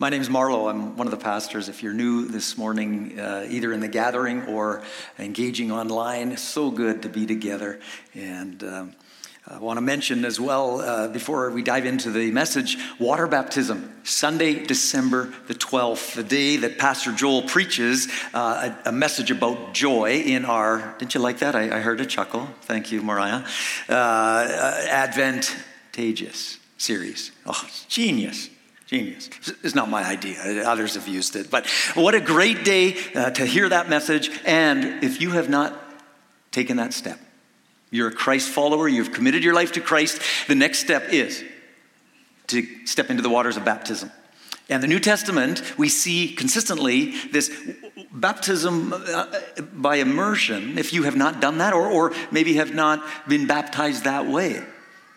My name is Marlo. I'm one of the pastors. If you're new this morning, uh, either in the gathering or engaging online, so good to be together. And um, I want to mention as well, uh, before we dive into the message, water baptism, Sunday, December the 12th, the day that Pastor Joel preaches uh, a, a, message about joy in our, didn't you like that? I, I heard a chuckle. Thank you, Mariah. Uh, uh Advantageous series. Oh, genius. Genius. It's not my idea. Others have used it. But what a great day uh, to hear that message. And if you have not taken that step, you're a Christ follower, you've committed your life to Christ, the next step is to step into the waters of baptism. And the New Testament, we see consistently this baptism uh, by immersion, if you have not done that, or, or maybe have not been baptized that way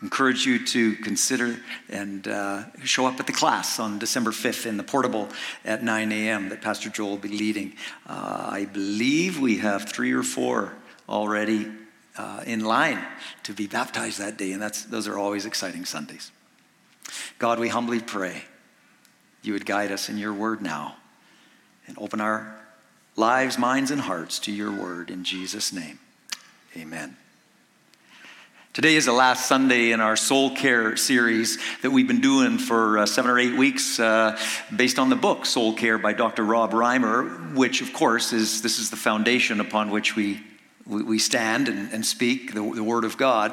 encourage you to consider and uh, show up at the class on December 5th in the portable at 9 a.m. that Pastor Joel will be leading. Uh, I believe we have three or four already uh, in line to be baptized that day, and that's, those are always exciting Sundays. God, we humbly pray you would guide us in your word now and open our lives, minds, and hearts to your word in Jesus' name. Amen. Today is the last Sunday in our soul care series that we've been doing for uh, seven or eight weeks, uh, based on the book Soul Care by Dr. Rob Reimer, which, of course, is this is the foundation upon which we we stand and, speak the, the, Word of God.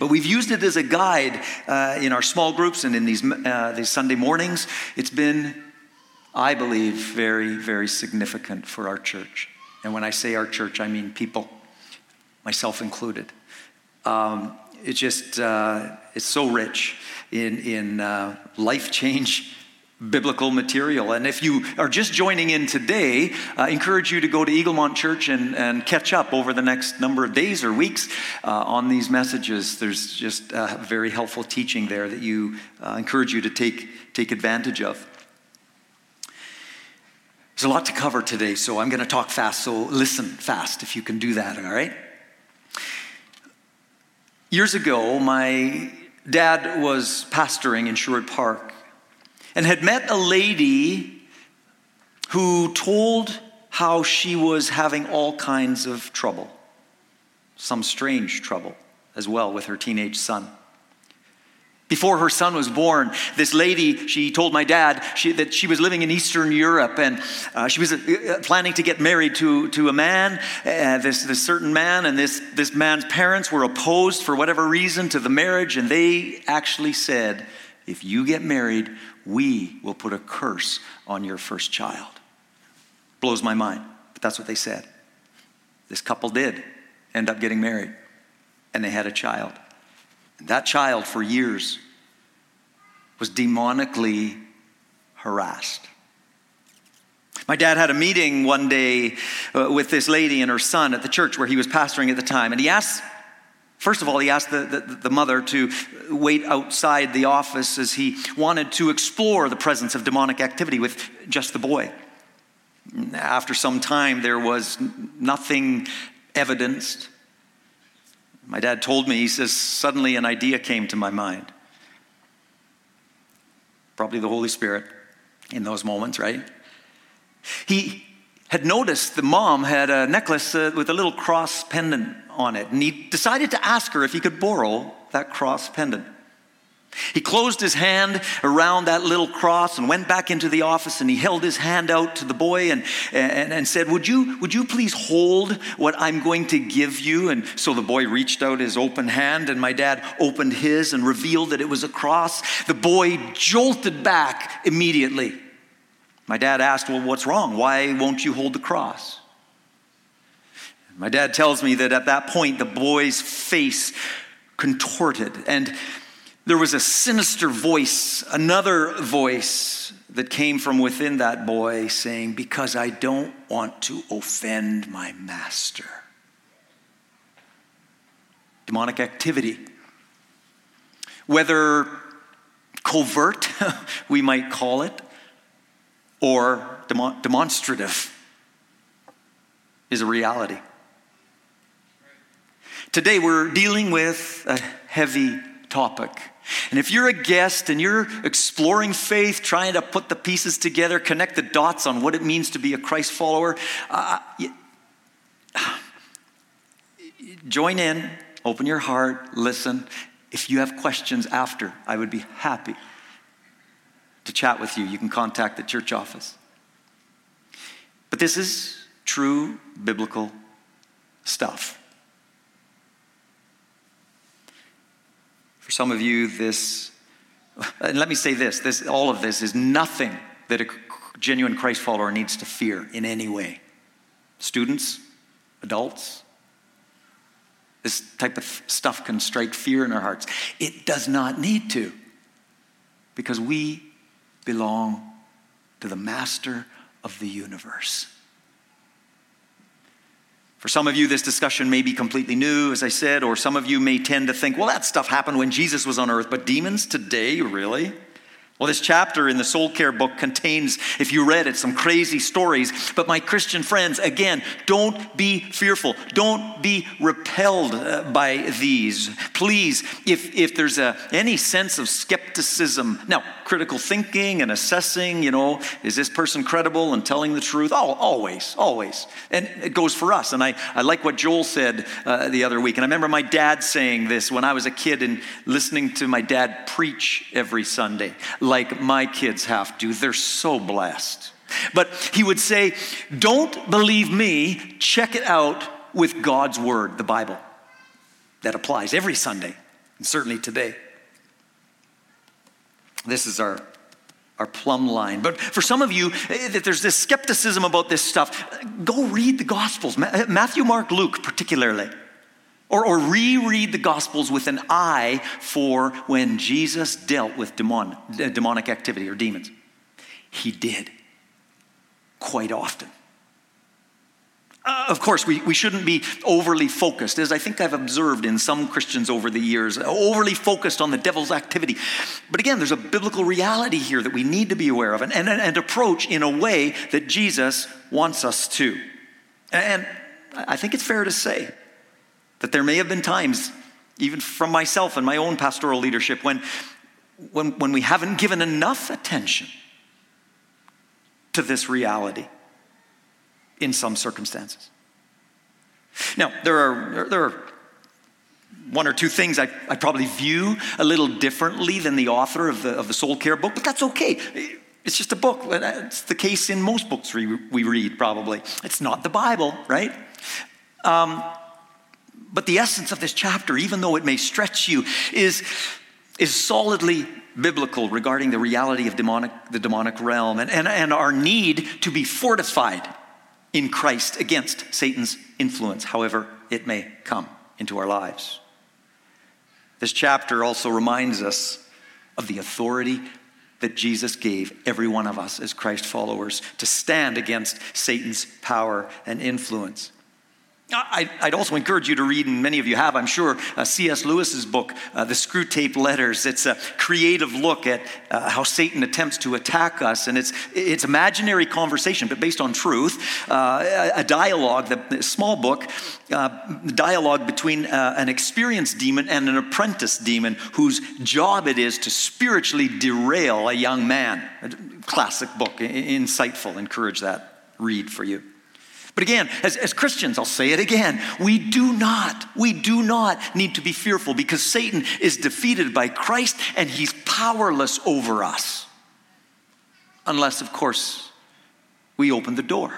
But we've used it as a guide uh, in our small groups and in these, uh, these Sunday mornings. It's been, I believe, very, very significant for our church. And when I say our church, I mean people, myself included. Um, it's just, uh, it's so rich in, in uh, life change biblical material. And if you are just joining in today, I encourage you to go to Eaglemont Church and, and catch up over the next number of days or weeks uh, on these messages. There's just very helpful teaching there that you uh, encourage you to take, take advantage of. There's a lot to cover today, so I'm going to talk fast. So listen fast if you can do that, all right? Years ago, my dad was pastoring in Sherwood Park and had met a lady who told how she was having all kinds of trouble, some strange trouble as well with her teenage son. Before her son was born, this lady, she told my dad she, that she was living in Eastern Europe and uh, she was uh, planning to get married to, to a man, uh, this, this certain man, and this, this man's parents were opposed for whatever reason to the marriage, and they actually said, If you get married, we will put a curse on your first child. Blows my mind, but that's what they said. This couple did end up getting married, and they had a child. And that child, for years, was demonically harassed. My dad had a meeting one day uh, with this lady and her son at the church where he was pastoring at the time. And he asked, first of all, he asked the, the, the, mother to wait outside the office as he wanted to explore the presence of demonic activity with just the boy. After some time, there was nothing evidenced. My dad told me, he says, suddenly an idea came to my mind. Probably the Holy Spirit in those moments, right? He had noticed the mom had a necklace uh, with a little cross pendant on it, and he decided to ask her if he could borrow that cross pendant. He closed his hand around that little cross and went back into the office and he held his hand out to the boy and, and, and said, would you, would you please hold what I'm going to give you? And so the boy reached out his open hand and my dad opened his and revealed that it was a cross. The boy jolted back immediately. My dad asked, Well, what's wrong? Why won't you hold the cross? My dad tells me that at that point the boy's face contorted and there was a sinister voice, another voice that came from within that boy saying, Because I don't want to offend my master. Demonic activity. Whether covert, we might call it, or demonstrative, is a reality. Today we're dealing with a heavy topic And if you're a guest and you're exploring faith, trying to put the pieces together, connect the dots on what it means to be a Christ follower, uh, join in, open your heart, listen. If you have questions after, I would be happy to chat with you. You can contact the church office. But this is true biblical stuff. For some of you, this, and let me say this, this all of this is nothing that a genuine Christ follower needs to fear in any way. Students, adults, this type of stuff can strike fear in our hearts. It does not need to, because we belong to the master of the universe. For some of you, this discussion may be completely new, as I said, or some of you may tend to think, well, that stuff happened when Jesus was on earth, but demons today, really? Well, this chapter in the soul care book contains, if you read it, some crazy stories. But my Christian friends, again, don't be fearful. Don't be repelled uh, by these. Please, if, if there's a, any sense of skepticism, now, critical thinking and assessing, you know, is this person credible and telling the truth? Oh, always, always. And it goes for us. And I, I like what Joel said uh, the other week. And I remember my dad saying this when I was a kid and listening to my dad preach every Sunday like my kids have to. They're so blessed. But he would say, Don't believe me, check it out with God's word, the Bible. That applies every Sunday, and certainly today. This is our, our plumb line. But for some of you, eh, that there's this skepticism about this stuff, go read the Gospels, Matthew, Mark, Luke, particularly. Or, or reread the Gospels with an eye for when Jesus dealt with demon, demonic activity or demons. He did quite often. Uh, of course, we, we shouldn't be overly focused, as I think I've observed in some Christians over the years, overly focused on the devil's activity. But again, there's a biblical reality here that we need to be aware of and, and, and approach in a way that Jesus wants us to. And I think it's fair to say that there may have been times, even from myself and my own pastoral leadership, when, when, when we haven't given enough attention to this reality in some circumstances. Now, there are, there are one or two things I, I probably view a little differently than the author of the, of the Soul Care book, but that's okay. It's just a book. It's the case in most books we, we read, probably. It's not the Bible, right? Um, but the essence of this chapter, even though it may stretch you, is, is solidly biblical regarding the reality of demonic, the demonic realm and, and, and our need to be fortified in Christ against Satan's influence, however it may come into our lives. This chapter also reminds us of the authority that Jesus gave every one of us as Christ followers to stand against Satan's power and influence. I'd also encourage you to read, and many of you have, I'm sure, uh, C.S. Lewis's book, uh, The Screwtape Letters. It's a creative look at uh, how Satan attempts to attack us, and it's, it's imaginary conversation, but based on truth, uh, a dialogue, the small book, uh, dialogue between uh, an experienced demon and an apprentice demon whose job it is to spiritually derail a young man. A classic book, insightful. Encourage that read for you. But again, as, as Christians, I'll say it again, we do not, we do not need to be fearful because Satan is defeated by Christ and he's powerless over us. Unless, of course, we open the door.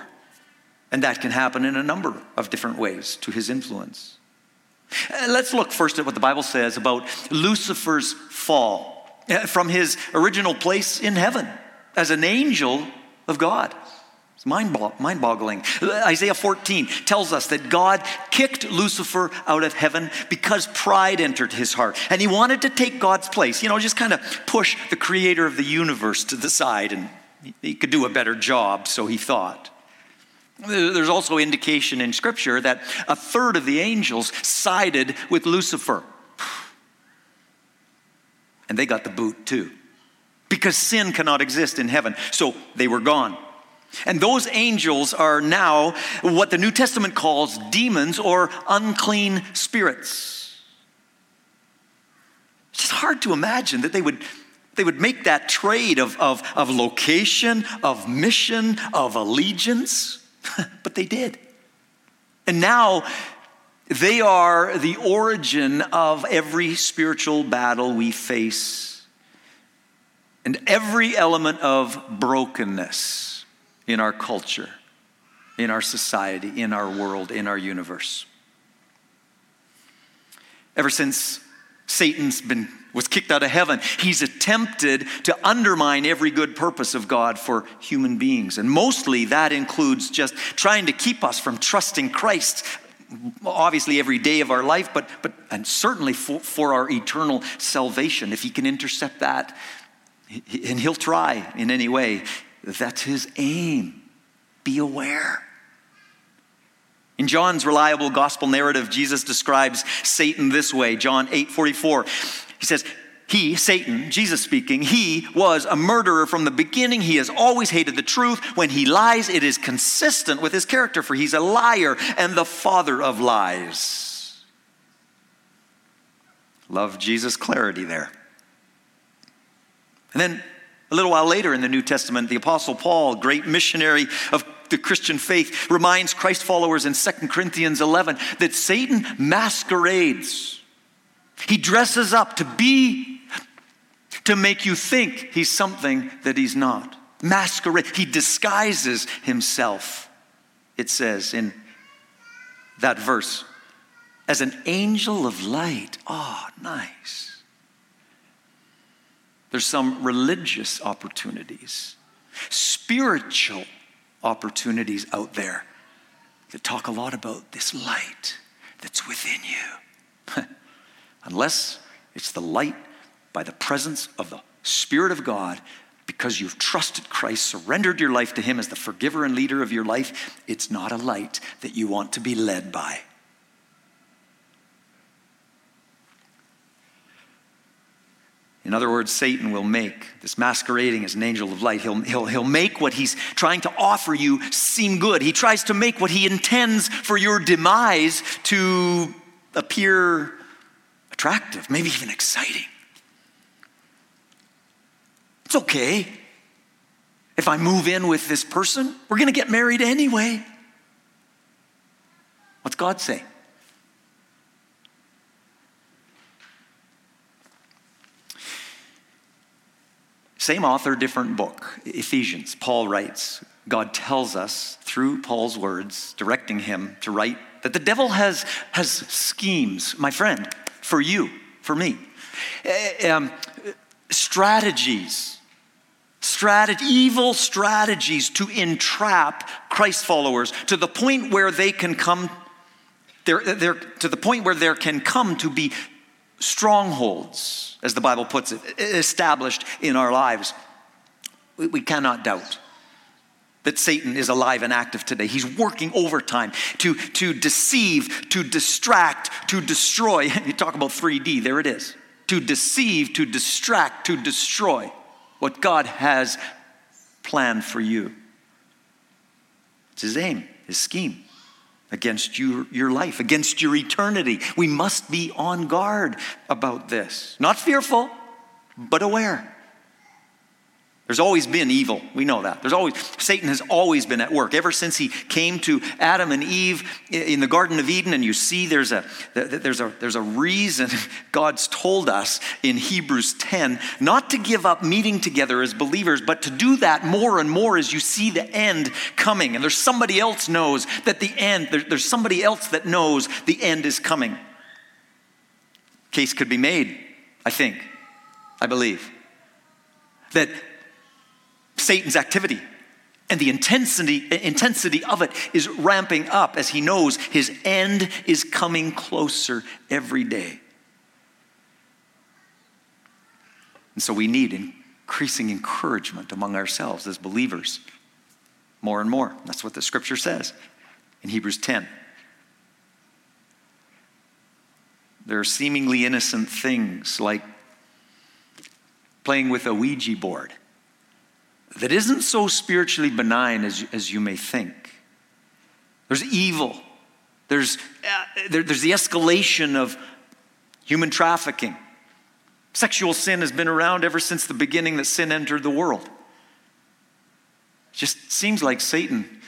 And that can happen in a number of different ways to his influence. Uh, let's look first at what the Bible says about Lucifer's fall uh, from his original place in heaven as an angel of God. It's mind boggling. Isaiah 14 tells us that God kicked Lucifer out of heaven because pride entered his heart. And he wanted to take God's place, you know, just kind of push the creator of the universe to the side. And he could do a better job, so he thought. There's also indication in Scripture that a third of the angels sided with Lucifer. And they got the boot too. Because sin cannot exist in heaven. So they were gone. And those angels are now what the New Testament calls demons or unclean spirits. It's hard to imagine that they would, they would make that trade of, of, of location, of mission, of allegiance, but they did. And now they are the origin of every spiritual battle we face and every element of brokenness in our culture, in our society, in our world, in our universe. Ever since Satan's been was kicked out of heaven. He's attempted to undermine every good purpose of God for human beings. And mostly that includes just trying to keep us from trusting Christ obviously every day of our life, but, but and certainly for, for our eternal salvation. If he can intercept that, and he'll try in any way, that's his aim. Be aware. In John's reliable gospel narrative, Jesus describes Satan this way John 8 44. He says, he, Satan, Jesus speaking, he was a murderer from the beginning. He has always hated the truth. When he lies, it is consistent with his character, for he's a liar and the father of lies. Love Jesus' clarity there. And then a little while later in the New Testament, the Apostle Paul, great missionary of the Christian faith, reminds Christ followers in 2 Corinthians 11 that Satan masquerades. He dresses up to be to make you think he's something that he's not. Masquerade. He disguises himself, it says in that verse, as an angel of light. Oh, nice. There's some religious opportunities, spiritual opportunities out there that talk a lot about this light that's within you. Unless it's the light by the presence of the Spirit of God because you've trusted Christ, surrendered your life to Him as the forgiver and leader of your life, it's not a light that you want to be led by. In other words, Satan will make this masquerading as an angel of light. He'll, he'll, he'll make what he's trying to offer you seem good. He tries to make what he intends for your demise to appear attractive, maybe even exciting. It's okay. If I move in with this person, we're going to get married anyway. What's God say? Same author, different book, Ephesians. Paul writes, God tells us through Paul's words, directing him to write, that the devil has, has schemes, my friend, for you, for me. Uh, um, strategies strategy, evil strategies to entrap Christ followers to the point where they can come, they're, they're, to the point where there can come to be strongholds, as the Bible puts it, established in our lives. We, cannot doubt that Satan is alive and active today. He's working overtime to, to deceive, to distract, to destroy. You talk about 3D, there it is. To deceive, to distract, to destroy what God has planned for you. It's his aim, his scheme against you, your life, against your eternity. We must be on guard about this. Not fearful, but aware. There's always been evil. We know that. There's always Satan has always been at work ever since he came to Adam and Eve in the Garden of Eden. And you see, there's a there's a there's a reason God's told us in Hebrews 10 not to give up meeting together as believers, but to do that more and more as you see the end coming. And there's somebody else knows that the end. There's somebody else that knows the end is coming. Case could be made. I think. I believe that Satan's activity. And the intensity, intensity of it is ramping up as he knows his end is coming closer every day. And so we need increasing encouragement among ourselves as believers. More and more. That's what the scripture says in Hebrews 10. There are seemingly innocent things like playing with a Ouija board that isn't so spiritually benign as, as you may think. There's evil, there's, uh, there, there's the escalation of human trafficking, Sexual sin has been around ever since the beginning that sin entered the world. It just seems like Satan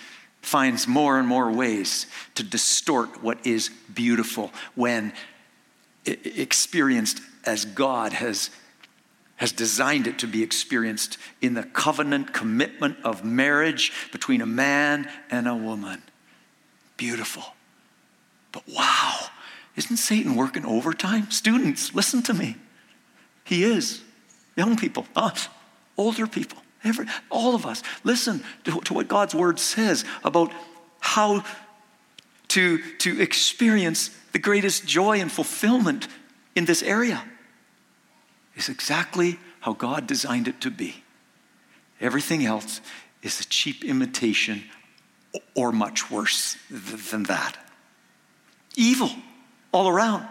finds more and more ways to distort what is beautiful when experienced as God has, has designed it to be experienced in the covenant commitment of marriage between a man and a woman. Beautiful. But wow, isn't Satan working overtime? Students, listen to me. He is. Young people, us, older people, every, all of us. Listen to, to what God's word says about how to, to experience the greatest joy and fulfillment in this area. Is exactly how God designed it to be. Everything else is a cheap imitation or much worse than that. Evil all around.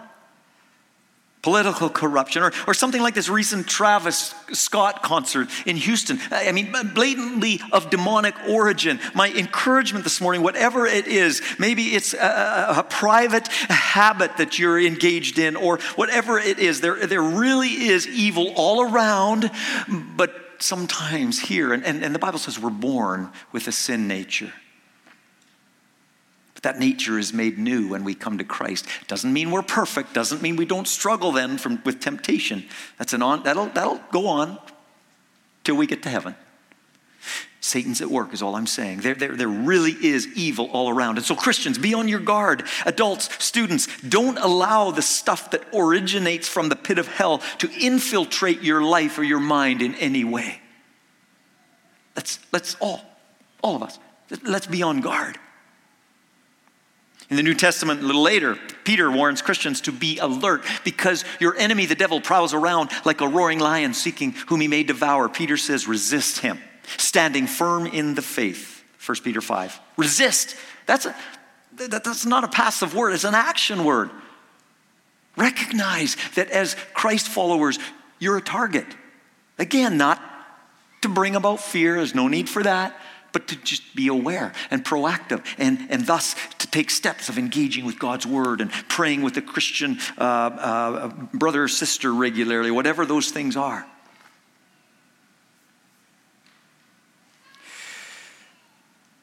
Political corruption, or, or something like this recent Travis Scott concert in Houston. I mean, blatantly of demonic origin. My encouragement this morning, whatever it is, maybe it's a, a private habit that you're engaged in, or whatever it is, there, there really is evil all around, but sometimes here, and, and, and the Bible says we're born with a sin nature. But that nature is made new when we come to Christ. Doesn't mean we're perfect, doesn't mean we don't struggle then from, with temptation. That's an on, that'll, that'll go on till we get to heaven. Satan's at work, is all I'm saying. There, there, there really is evil all around. And so, Christians, be on your guard. Adults, students, don't allow the stuff that originates from the pit of hell to infiltrate your life or your mind in any way. Let's, let's all, all of us, let's be on guard. In the New Testament, a little later, Peter warns Christians to be alert because your enemy, the devil, prowls around like a roaring lion seeking whom he may devour. Peter says, resist him, standing firm in the faith. 1 Peter 5. Resist. That's, a, that, that's not a passive word, it's an action word. Recognize that as Christ followers, you're a target. Again, not to bring about fear, there's no need for that but to just be aware and proactive and, and thus to take steps of engaging with God's word and praying with a Christian uh, uh, brother or sister regularly, whatever those things are.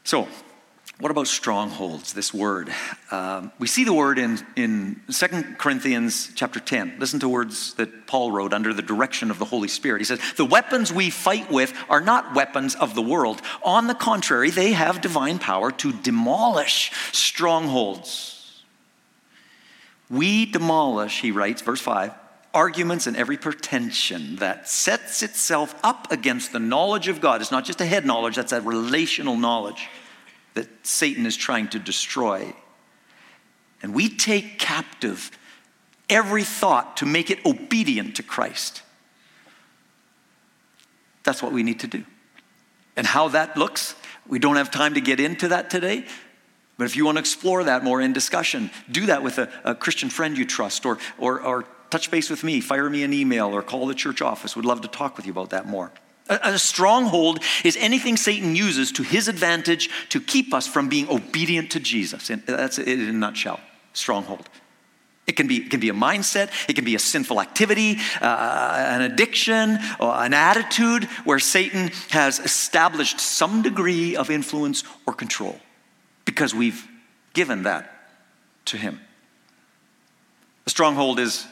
So, what about strongholds, this word? Um, we see the word in, in 2 Corinthians chapter 10. Listen to words that Paul wrote under the direction of the Holy Spirit. He says, The weapons we fight with are not weapons of the world. On the contrary, they have divine power to demolish strongholds. We demolish, he writes, verse 5, arguments and every pretension that sets itself up against the knowledge of God. It's not just a head knowledge, that's a relational knowledge that Satan is trying to destroy. And we take captive every thought to make it obedient to Christ. That's what we need to do. And how that looks, we don't have time to get into that today. But if you want to explore that more in discussion, do that with a, a Christian friend you trust, or, or, or touch base with me, fire me an email, or call the church office. We'd love to talk with you about that more. A, stronghold is anything Satan uses to his advantage to keep us from being obedient to Jesus. That's it in a nutshell. Stronghold. It can be, it can be a mindset, it can be a sinful activity, uh, an addiction, or an attitude where Satan has established some degree of influence or control because we've given that to him. A stronghold is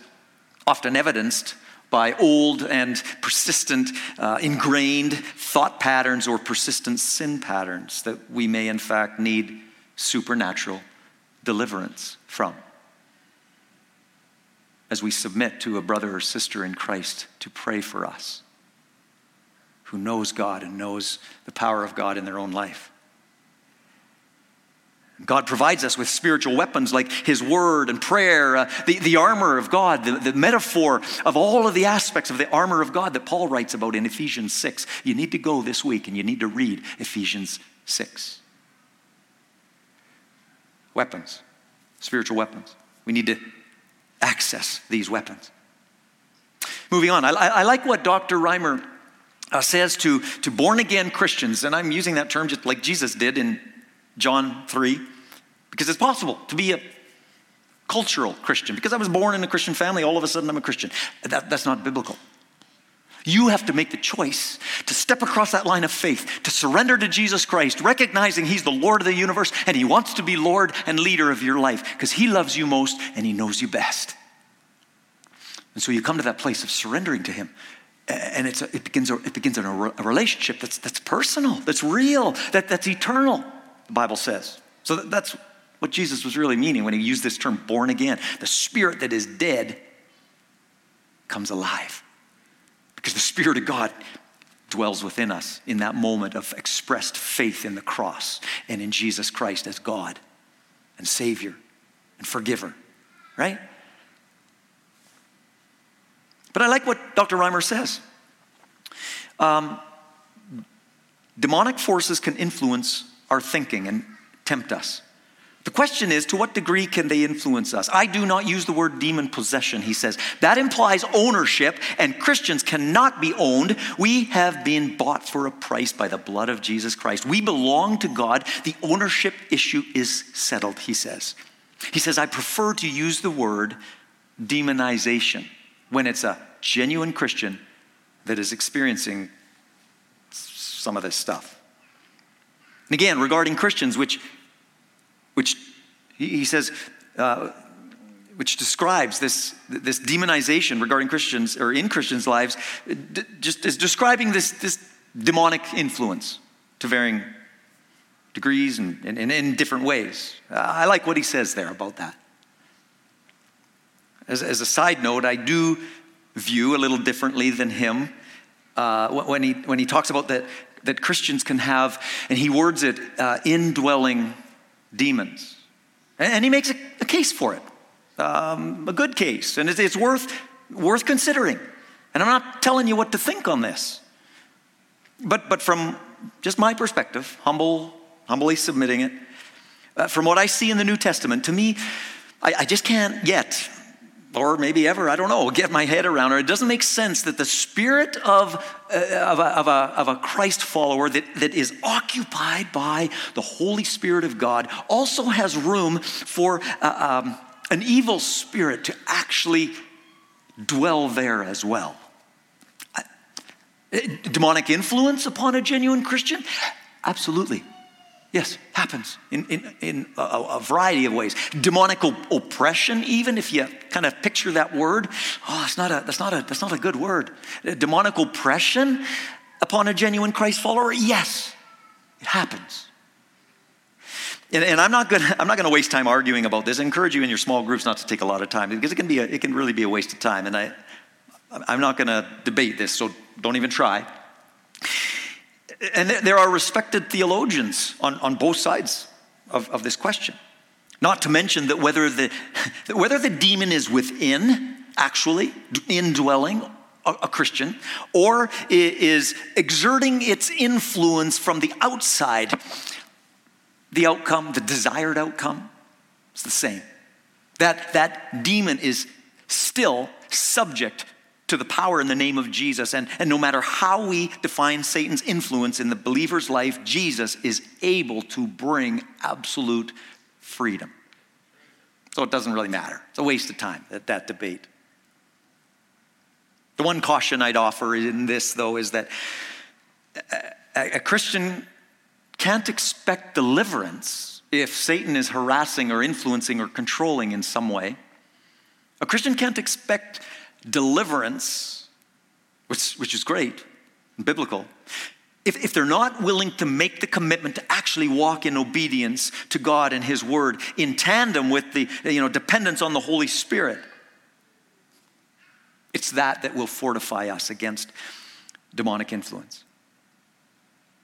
often evidenced by old and persistent, uh, ingrained thought patterns or persistent sin patterns that we may, in fact, need supernatural deliverance from. As we submit to a brother or sister in Christ to pray for us, who knows God and knows the power of God in their own life. God provides us with spiritual weapons like His Word and prayer, uh, the, the armor of God, the, the metaphor of all of the aspects of the armor of God that Paul writes about in Ephesians 6. You need to go this week and you need to read Ephesians 6. Weapons, spiritual weapons. We need to access these weapons. Moving on, I, I like what Dr. Reimer uh, says to, to born again Christians, and I'm using that term just like Jesus did in John 3, because it's possible to be a cultural Christian. Because I was born in a Christian family, all of a sudden I'm a Christian. That, that's not biblical. You have to make the choice to step across that line of faith, to surrender to Jesus Christ, recognizing He's the Lord of the universe and He wants to be Lord and leader of your life because He loves you most and He knows you best. And so you come to that place of surrendering to Him. And a, it begins, it begins a, a relationship that's, that's personal, that's real, that, that's eternal, the Bible says. So that's what Jesus was really meaning when he used this term born again. The spirit that is dead comes alive because the Spirit of God dwells within us in that moment of expressed faith in the cross and in Jesus Christ as God and Savior and forgiver, right? But I like what Dr. Reimer says. Um, demonic forces can influence our thinking and tempt us. The question is, to what degree can they influence us? I do not use the word demon possession, he says. That implies ownership, and Christians cannot be owned. We have been bought for a price by the blood of Jesus Christ. We belong to God. The ownership issue is settled, he says. He says, I prefer to use the word demonization when it's a genuine Christian that is experiencing some of this stuff. And again, regarding Christians, which, which he says, uh, which describes this, this demonization regarding Christians or in Christians' lives, just is describing this, this demonic influence to varying degrees and in different ways. Uh, I like what he says there about that. As, as a side note, I do view a little differently than him uh, when, he, when he talks about that, that Christians can have, and he words it, uh, indwelling demons. And he makes a, a case for it, um, a good case, and it's, it's worth, worth considering. And I'm not telling you what to think on this. But, but from just my perspective, humble, humbly submitting it, uh, from what I see in the New Testament, to me, I, I just can't yet or maybe ever, I don't know, get my head around it. It doesn't make sense that the spirit of, uh, of, a, of, a, of, a, Christ follower that, that is occupied by the Holy Spirit of God also has room for uh, um, an evil spirit to actually dwell there as well. Demonic influence upon a genuine Christian? Absolutely. Yes, happens in, in, in a, a, variety of ways. Demonic oppression, even if you kind of picture that word, oh, it's not a, that's, not a, that's not a good word. Uh, demonic oppression upon a genuine Christ follower, yes, it happens. And, and I'm not gonna I'm not gonna waste time arguing about this. I encourage you in your small groups not to take a lot of time because it can be a, it can really be a waste of time. And I I'm not gonna debate this, so don't even try. And there are respected theologians on, on both sides of, of this question. Not to mention that whether the, whether the demon is within, actually, indwelling a, a Christian, or is exerting its influence from the outside, the outcome, the desired outcome, is the same. That, that demon is still subject to the power in the name of Jesus. And, and no matter how we define Satan's influence in the believer's life, Jesus is able to bring absolute freedom. So it doesn't really matter. It's a waste of time, that, that debate. The one caution I'd offer in this, though, is that a, a Christian can't expect deliverance if Satan is harassing or influencing or controlling in some way. A Christian can't expect deliverance, which, which is great, and biblical, if, if they're not willing to make the commitment to actually walk in obedience to God and His Word in tandem with the you know, dependence on the Holy Spirit, it's that that will fortify us against demonic influence.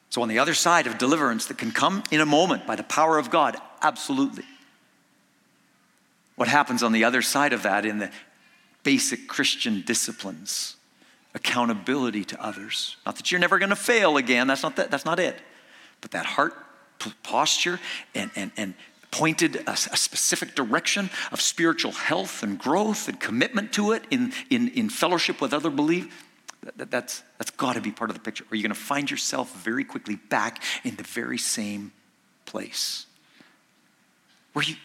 So, on the other side of deliverance that can come in a moment by the power of God, absolutely. What happens on the other side of that in the basic Christian disciplines, accountability to others. Not that you're never going to fail again, that's not, that, that's not it. But that heart posture and, and, and pointed a, a, specific direction of spiritual health and growth and commitment to it in, in, in fellowship with other believers. That, that's, that's got to be part of the picture, or you're going to find yourself very quickly back in the very same place. Where you,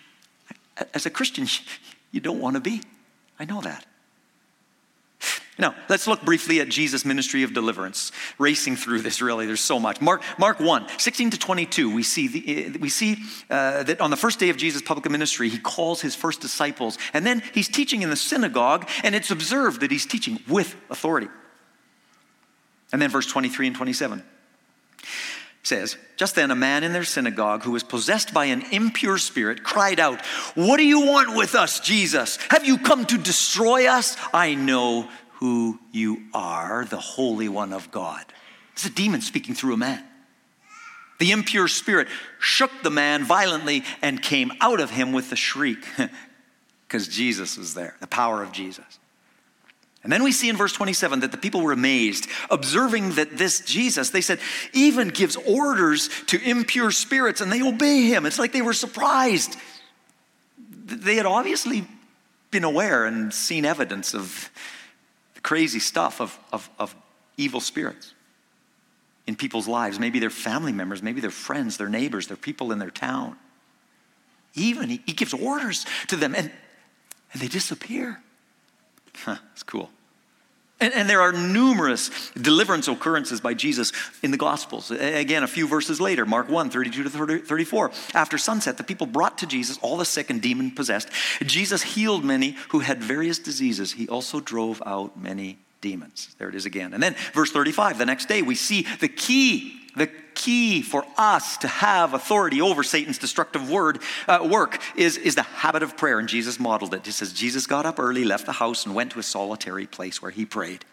as a Christian, you don't want to be. I know that. Now, let's look briefly at Jesus' ministry of deliverance. Racing through this, really, there's so much. Mark, Mark 1, 16 to 22, we see, the, we see uh, that on the first day of Jesus' public ministry, he calls his first disciples, and then he's teaching in the synagogue, and it's observed that he's teaching with authority. And then verse 23 and 27 says, Just then a man in their synagogue who was possessed by an impure spirit cried out, What do you want with us, Jesus? Have you come to destroy us? I know who you are, the Holy One of God. It's a demon speaking through a man. The impure spirit shook the man violently and came out of him with a shriek because Jesus was there, the power of Jesus. And then we see in verse 27 that the people were amazed, observing that this Jesus, they said, even gives orders to impure spirits and they obey him. It's like they were surprised. They had obviously been aware and seen evidence of the crazy stuff of, of, of evil spirits in people's lives. Maybe their family members, maybe their friends, their neighbors, their people in their town. Even he, he gives orders to them and, and they disappear. Huh, it's cool. And, and, there are numerous deliverance occurrences by Jesus in the Gospels. Again, a few verses later, Mark 1 32 to 30, 34. After sunset, the people brought to Jesus all the sick and demon possessed. Jesus healed many who had various diseases. He also drove out many demons. There it is again. And then, verse 35, the next day, we see the key the key for us to have authority over Satan's destructive word uh, work is, is the habit of prayer, and Jesus modeled it. He says, Jesus got up early, left the house, and went to a solitary place where he prayed.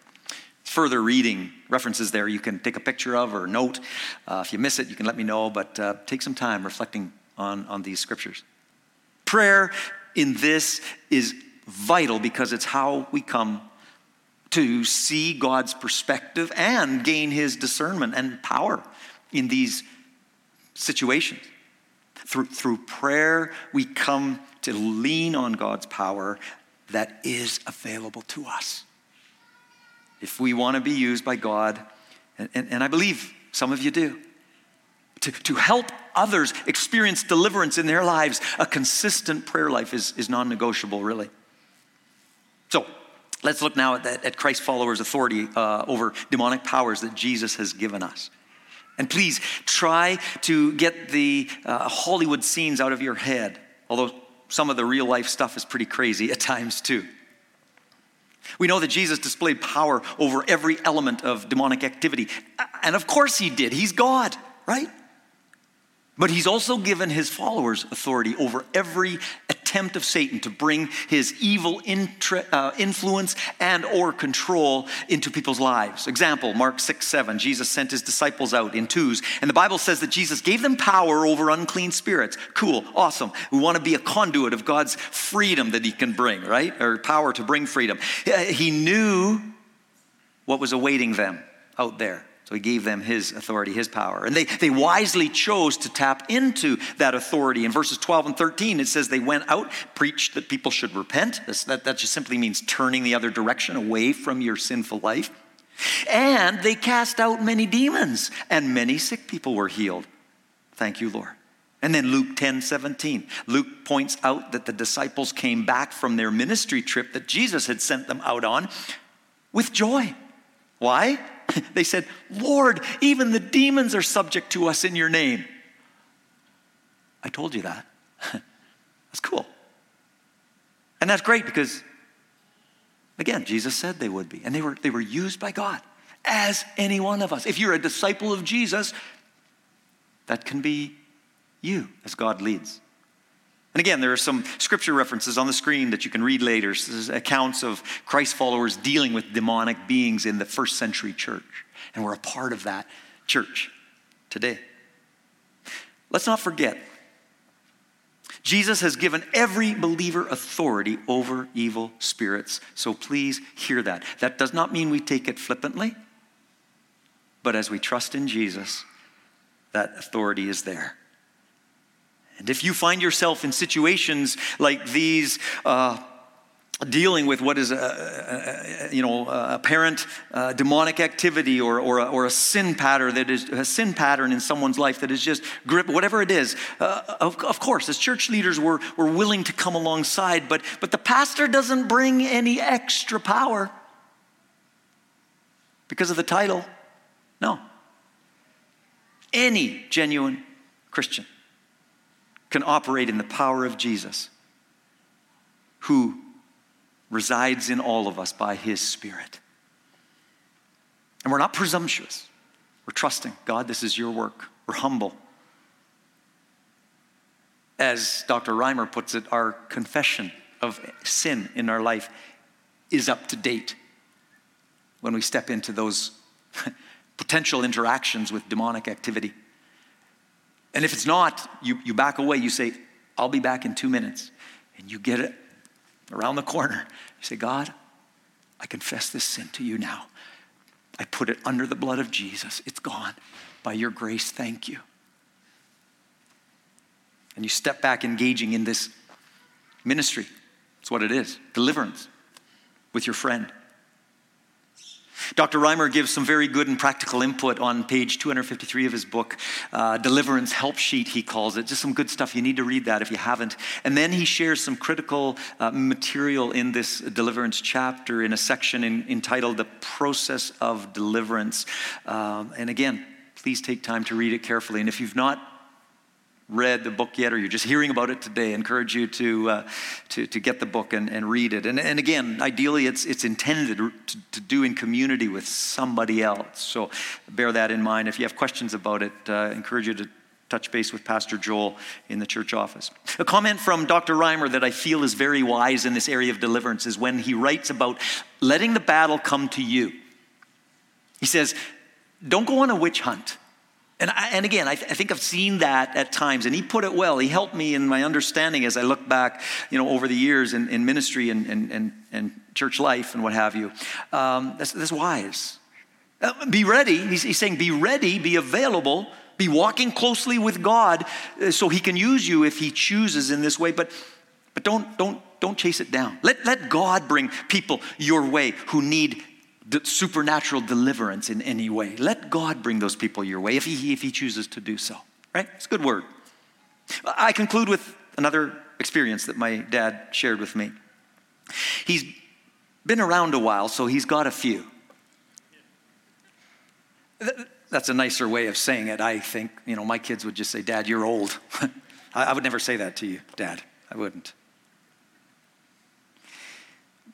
Further reading references there you can take a picture of or note. Uh, if you miss it, you can let me know, but uh, take some time reflecting on, on these scriptures. Prayer in this is vital because it's how we come to see God's perspective and gain his discernment and power in these situations. Through, through prayer, we come to lean on God's power that is available to us. If we want to be used by God, and, and, and I believe some of you do, to, to help others experience deliverance in their lives, a consistent prayer life is, is non negotiable, really. So, Let's look now at, that, at Christ followers' authority uh, over demonic powers that Jesus has given us. And please try to get the uh, Hollywood scenes out of your head, although some of the real life stuff is pretty crazy at times too. We know that Jesus displayed power over every element of demonic activity. And of course he did. He's God, right? But he's also given his followers authority over every attempt of Satan to bring his evil intra, uh, influence and or control into people's lives. Example, Mark 6, 7, Jesus sent his disciples out in twos, and the Bible says that Jesus gave them power over unclean spirits. Cool, awesome. We want to be a conduit of God's freedom that he can bring, right? Or power to bring freedom. He knew what was awaiting them out there. So he gave them his authority, his power. And they, they wisely chose to tap into that authority. In verses 12 and 13, it says they went out, preached that people should repent. That, that just simply means turning the other direction away from your sinful life. And they cast out many demons, and many sick people were healed. Thank you, Lord. And then Luke 10 17. Luke points out that the disciples came back from their ministry trip that Jesus had sent them out on with joy. Why? They said, Lord, even the demons are subject to us in your name. I told you that. that's cool. And that's great because, again, Jesus said they would be. And they were, they were used by God as any one of us. If you're a disciple of Jesus, that can be you as God leads. And again, there are some scripture references on the screen that you can read later, This accounts of Christ followers dealing with demonic beings in the first century church. And we're a part of that church today. Let's not forget, Jesus has given every believer authority over evil spirits. So please hear that. That does not mean we take it flippantly, but as we trust in Jesus, that authority is there. And if you find yourself in situations like these, uh, dealing with what is a, a, you know apparent uh, demonic activity or, or, a, or a sin pattern that is a sin pattern in someone's life that is just grip whatever it is uh, of, of course as church leaders we're, we're willing to come alongside but but the pastor doesn't bring any extra power because of the title. No. Any genuine christian can operate in the power of jesus who resides in all of us by His Spirit. And we're not presumptuous. We're trusting God, this is your work. We're humble. As Dr. Reimer puts it, our confession of sin in our life is up to date when we step into those potential interactions with demonic activity. And if it's not, you, you back away. You say, I'll be back in two minutes. And you get it around the corner. You say, God, I confess this sin to you now. I put it under the blood of Jesus. It's gone. By your grace, thank you. And you step back engaging in this ministry. It's what it is deliverance with your friend. Dr. Reimer gives some very good and practical input on page 253 of his book, uh, Deliverance Help Sheet, he calls it. Just some good stuff. You need to read that if you haven't. And then he shares some critical uh, material in this deliverance chapter in a section in, entitled The Process of Deliverance. Um, and again, please take time to read it carefully. And if you've not read the book yet or you're just hearing about it today, I encourage you to, uh, to, to get the book and, and read it. And, and again, ideally, it's, it's intended to, to do in community with somebody else. So bear that in mind. If you have questions about it, uh, encourage you to touch base with Pastor Joel in the church office. A comment from Dr. Reimer that I feel is very wise in this area of deliverance is when he writes about letting the battle come to you. He says, Don't go on a witch hunt. And, I, and again, I, th- I, think I've seen that at times, and he put it well. He helped me in my understanding as I look back, you know, over the years in, in ministry and, and, and, and, church life and what have you. Um, that's, that's wise. Uh, be ready. He's, he's saying, be ready, be available, be walking closely with God, uh, so He can use you if He chooses in this way. But, but don't, don't, don't chase it down. Let, let God bring people your way who need supernatural deliverance in any way. Let God bring those people your way if he, if he chooses to do so, right? It's a good word. I conclude with another experience that my dad shared with me. He's been around a while, so he's got a few. That's a nicer way of saying it, I think. You know, my kids would just say, Dad, you're old. I would never say that to you, Dad. I wouldn't.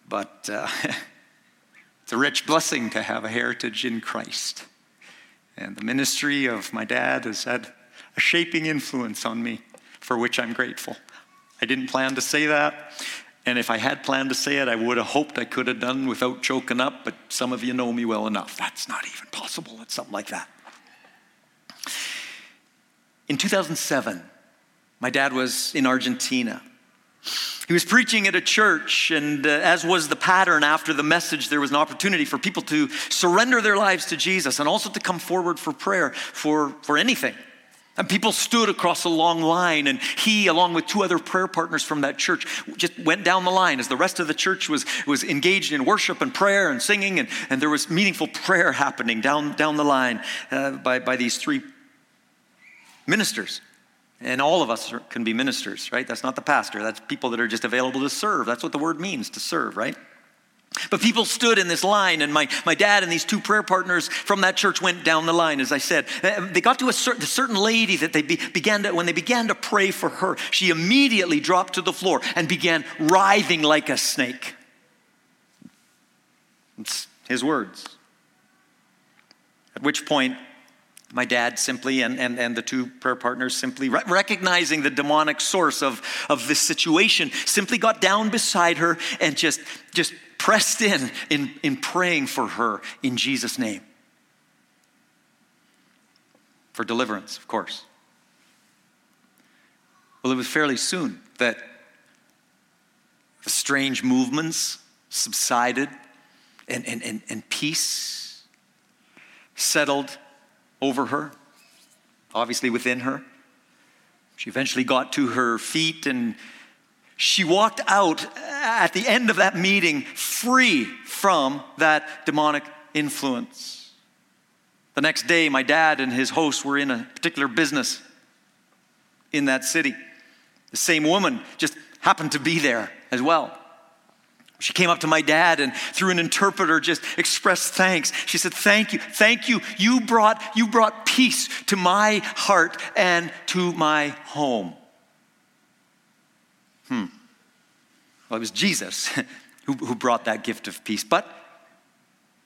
But uh, It's a rich blessing to have a heritage in Christ. And the ministry of my dad has had a shaping influence on me, for which I'm grateful. I didn't plan to say that. And if I had planned to say it, I would have hoped I could have done without choking up, but some of you know me well enough. That's not even possible. It's something like that. In 2007, my dad was in Argentina. He was preaching at a church, and uh, as was the pattern after the message, there was an opportunity for people to surrender their lives to Jesus and also to come forward for prayer for, for anything. And people stood across a long line, and he, along with two other prayer partners from that church, just went down the line as the rest of the church was, was engaged in worship and prayer and singing, and, and there was meaningful prayer happening down, down the line uh, by, by these three ministers. And all of us can be ministers, right? That's not the pastor. That's people that are just available to serve. That's what the word means, to serve, right? But people stood in this line, and my, my dad and these two prayer partners from that church went down the line, as I said. They got to a certain, a certain lady that they be, began to, when they began to pray for her, she immediately dropped to the floor and began writhing like a snake. It's his words. At which point, my dad simply and, and, and the two prayer partners simply re- recognizing the demonic source of, of this situation simply got down beside her and just just pressed in, in in praying for her in jesus name. For deliverance of course. Well it was fairly soon that the strange movements subsided and, and, and, and peace settled over her, obviously within her. She eventually got to her feet and she walked out at the end of that meeting free from that demonic influence. The next day, my dad and his host were in a particular business in that city. The same woman just happened to be there as well. She came up to my dad and through an interpreter just expressed thanks. She said, "Thank you. Thank you. You brought you brought peace to my heart and to my home." Hmm. Well, it was Jesus who, who brought that gift of peace, but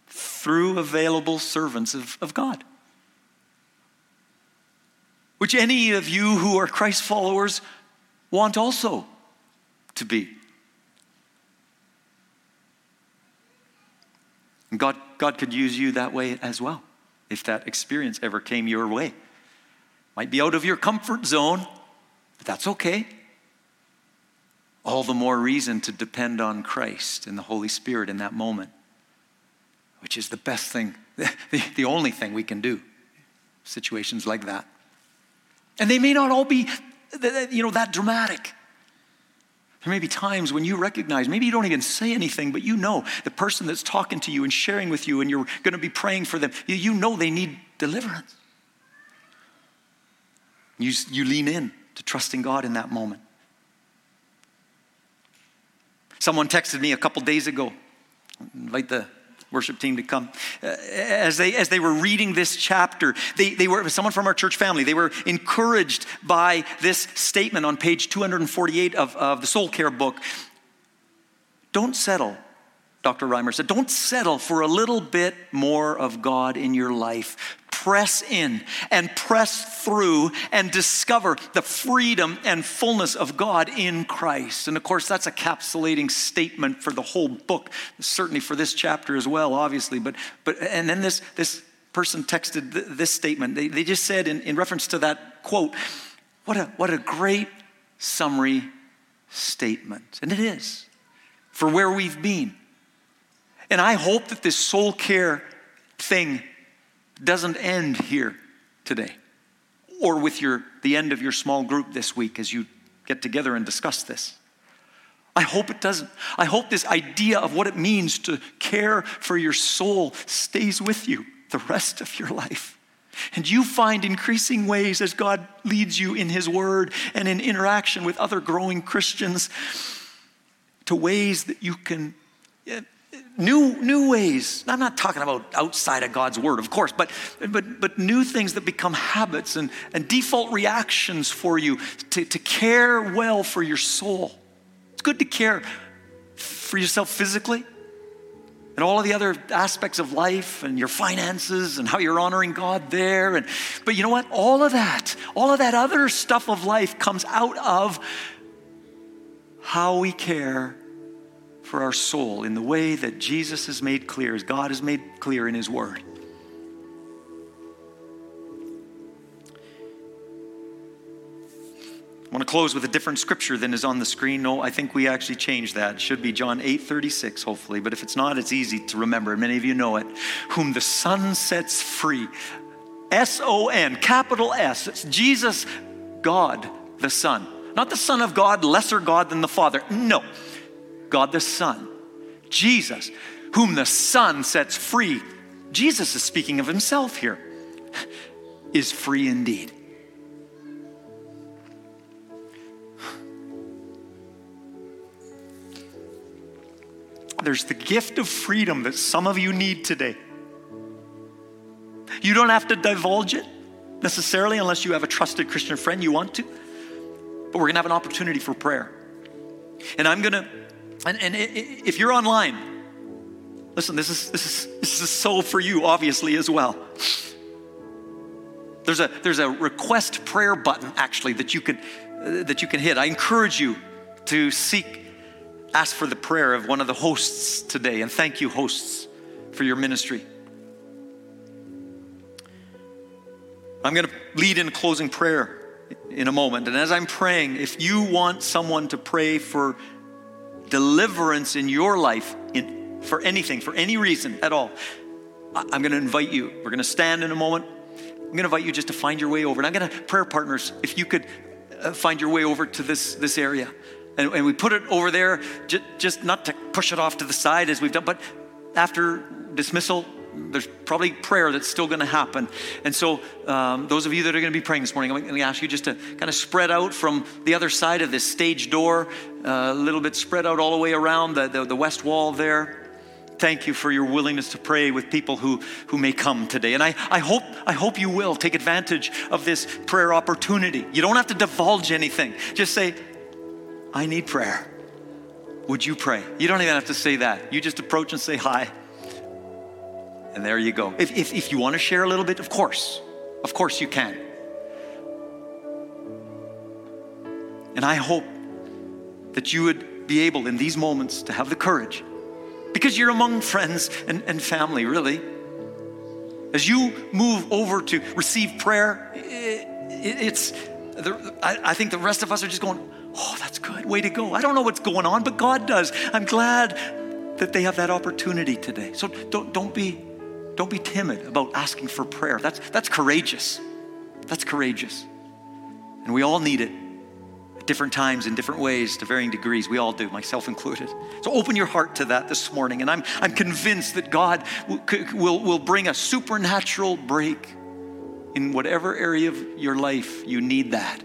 through available servants of, of God. Which any of you who are Christ followers want also to be. And God, God could use you that way as well if that experience ever came your way. Might be out of your comfort zone, but that's okay. All the more reason to depend on Christ and the Holy Spirit in that moment, which is the best thing, the, the only thing we can do. Situations like that. And they may not all be you know, that dramatic. There may be times when you recognize, maybe you don't even say anything, but you know the person that's talking to you and sharing with you, and you're going to be praying for them, you know they need deliverance. You, you lean in to trusting God in that moment. Someone texted me a couple days ago. invite the worship team to come. Uh, as, they, as they were reading this chapter, they, they were, someone from our church family, they were encouraged by this statement on page 248 of, of the Soul Care book. Don't settle Dr. Reimer said, don't settle for a little bit more of God in your life. Press in and press through and discover the freedom and fullness of God in Christ. And of course, that's a capsulating statement for the whole book, certainly for this chapter as well, obviously. But, but and then this, this person texted th- this statement. They, they just said, in, in reference to that quote, what a, what a great summary statement. And it is for where we've been and I hope that this soul care thing doesn't end here today or with your, the end of your small group this week as you get together and discuss this. I hope it doesn't. I hope this idea of what it means to care for your soul stays with you the rest of your life. And you find increasing ways as God leads you in His Word and in interaction with other growing Christians to ways that you can eh, new, new ways. I'm not talking about outside of God's word, of course, but, but, but new things that become habits and, and default reactions for you to, to care well for your soul. It's good to care for yourself physically and all of the other aspects of life and your finances and how you're honoring God there. And, but you know what? All of that, all of that other stuff of life comes out of how we care for our soul in the way that Jesus has made clear, as God has made clear in His Word. I want to close with a different scripture than is on the screen. No, I think we actually changed that. It should be John 8 36, hopefully. But if it's not, it's easy to remember. Many of you know it. Whom the Son sets free. S O N, capital S. It's Jesus, God, the Son. Not the Son of God, lesser God than the Father. No. God the Son, Jesus, whom the Son sets free. Jesus is speaking of himself here, is free indeed. There's the gift of freedom that some of you need today. You don't have to divulge it necessarily unless you have a trusted Christian friend you want to. But we're going to have an opportunity for prayer. And I'm going to and, and if you're online, listen, this is, this, is, this is so for you, obviously, as well. There's a, there's a request prayer button, actually, that you, can, uh, that you can hit. I encourage you to seek, ask for the prayer of one of the hosts today. And thank you, hosts, for your ministry. I'm going to lead in closing prayer in a moment. And as I'm praying, if you want someone to pray for deliverance in your life in, for anything, for any reason at all, I'm going to invite you. We're going to stand in a moment. I'm going to invite you just to find your way over. And I'm going to, prayer partners, if you could uh, find your way over to this, this area. And, and we put it over there just not to push it off to the side as we've done, but after dismissal, there's probably prayer that's still going to happen. And so, um, those of you that are going to be praying this morning, I'm going to ask you just to kind of spread out from the other side of this stage door, uh, a little bit spread out all the way around the, the, the west wall there thank you for your willingness to pray with people who, who may come today. And I, I, hope, I hope you will take advantage of this prayer opportunity. You don't have to divulge anything. Just say, I need prayer. Would you pray? You don't even have to say that. You just approach and say hi. And there you go. If, if, if you want to share a little bit, of course, of course you can. And I hope that you would be able in these moments to have the courage, because you're among friends and, and family, really. As you move over to receive prayer, it, it's, the, I, I think the rest of us are just going, oh, that's good, way to go. I don't know what's going on, but God does. I'm glad that they have that opportunity today. So don't, don't be don't be timid about asking for prayer. That's, that's courageous. That's courageous. And we all need it at different times in different ways to varying degrees. We all do, myself included. So open your heart to that this morning. And I'm, I'm convinced that God will, will, will bring a supernatural break in whatever area of your life you need that.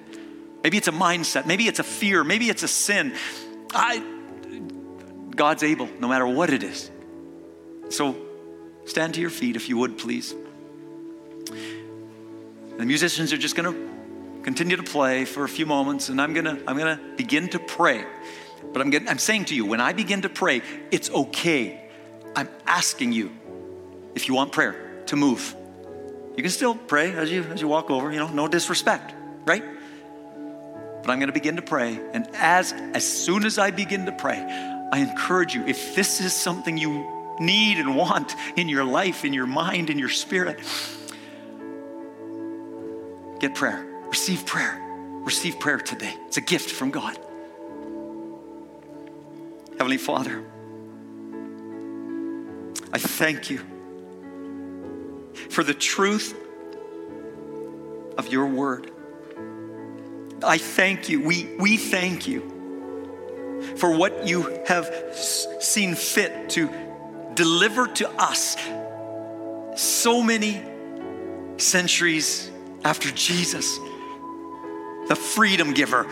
Maybe it's a mindset, maybe it's a fear, maybe it's a sin. I, God's able, no matter what it is. So Stand to your feet if you would, please. The musicians are just going to continue to play for a few moments, and I'm going to I'm going to begin to pray. But I'm, getting, I'm saying to you, when I begin to pray, it's okay. I'm asking you, if you want prayer, to move. You can still pray as you as you walk over. You know, no disrespect, right? But I'm going to begin to pray, and as as soon as I begin to pray, I encourage you. If this is something you need and want in your life, in your mind, in your spirit. Get prayer. Receive prayer. Receive prayer today. It's a gift from God. Heavenly Father, I thank you for the truth of your word. I thank you. We, we thank you for what you have seen fit to deliver to us so many centuries after Jesus, the freedom giver,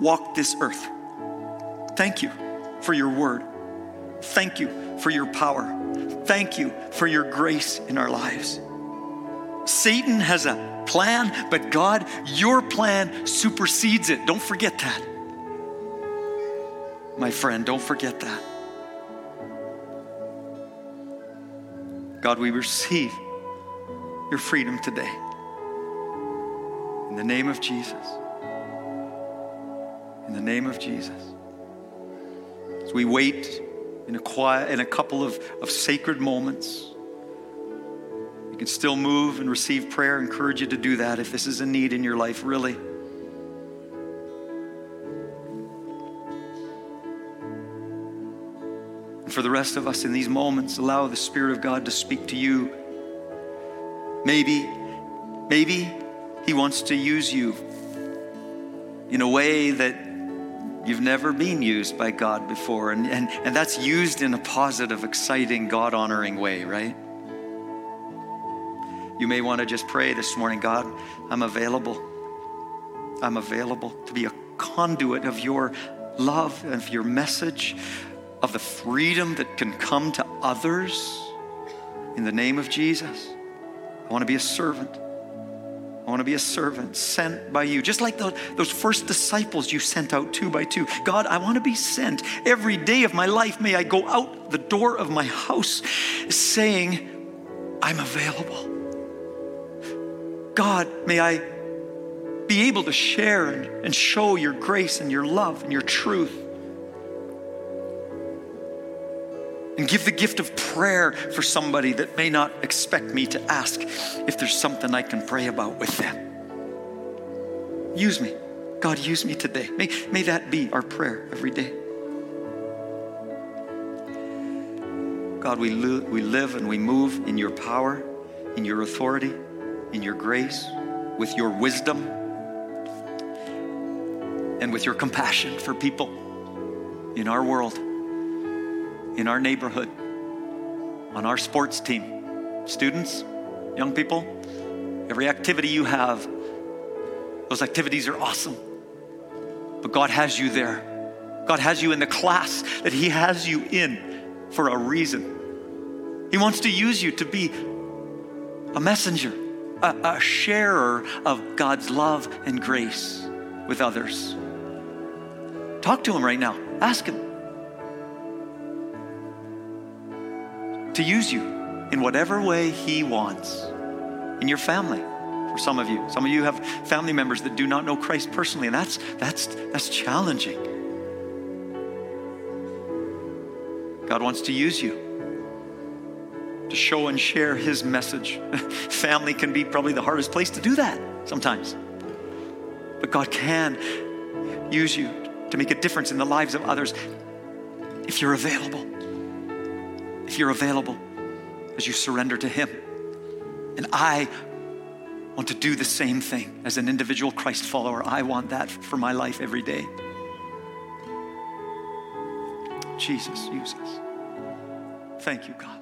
walked this earth. Thank you for your word. Thank you for your power. Thank you for your grace in our lives. Satan has a plan, but God, your plan supersedes it. Don't forget that. My friend, don't forget that. God, we receive your freedom today. In the name of Jesus. In the name of Jesus. As we wait in a quiet, in a couple of, of sacred moments, you can still move and receive prayer. I encourage you to do that if this is a need in your life, really. For the rest of us in these moments, allow the Spirit of God to speak to you. Maybe, maybe He wants to use you in a way that you've never been used by God before. And, and, and that's used in a positive, exciting, God honoring way, right? You may want to just pray this morning God, I'm available. I'm available to be a conduit of your love, and of your message, of the freedom that can come to others in the name of Jesus. I want to be a servant. I want to be a servant sent by you, just like the, those first disciples you sent out two by two. God, I want to be sent every day of my life. May I go out the door of my house saying, I'm available. God, may I be able to share and, and show your grace and your love and your truth and give the gift of prayer for somebody that may not expect me to ask if there's something I can pray about with them. Use me. God, use me today. May, may that be our prayer every day. God, we, lo- we live and we move in your power, in your authority, in your grace, with your wisdom. and with your compassion for people in our world, in our neighborhood, on our sports team. Students, young people, every activity you have, those activities are awesome. But God has you there. God has you in the class that He has you in for a reason. He wants to use you to be a messenger, a, a sharer of God's love and grace with others. Talk to Him right now. Ask Him to use you in whatever way He wants in your family. For some of you, some of you have family members that do not know Christ personally, and that's that's that's challenging. God wants to use you to show and share His message. family can be probably the hardest place to do that sometimes, but God can use you to make a difference in the lives of others if you're available. If you're available as you surrender to Him. And I want to do the same thing as an individual Christ follower. I want that for my life every day. Jesus, use us. Thank you, God.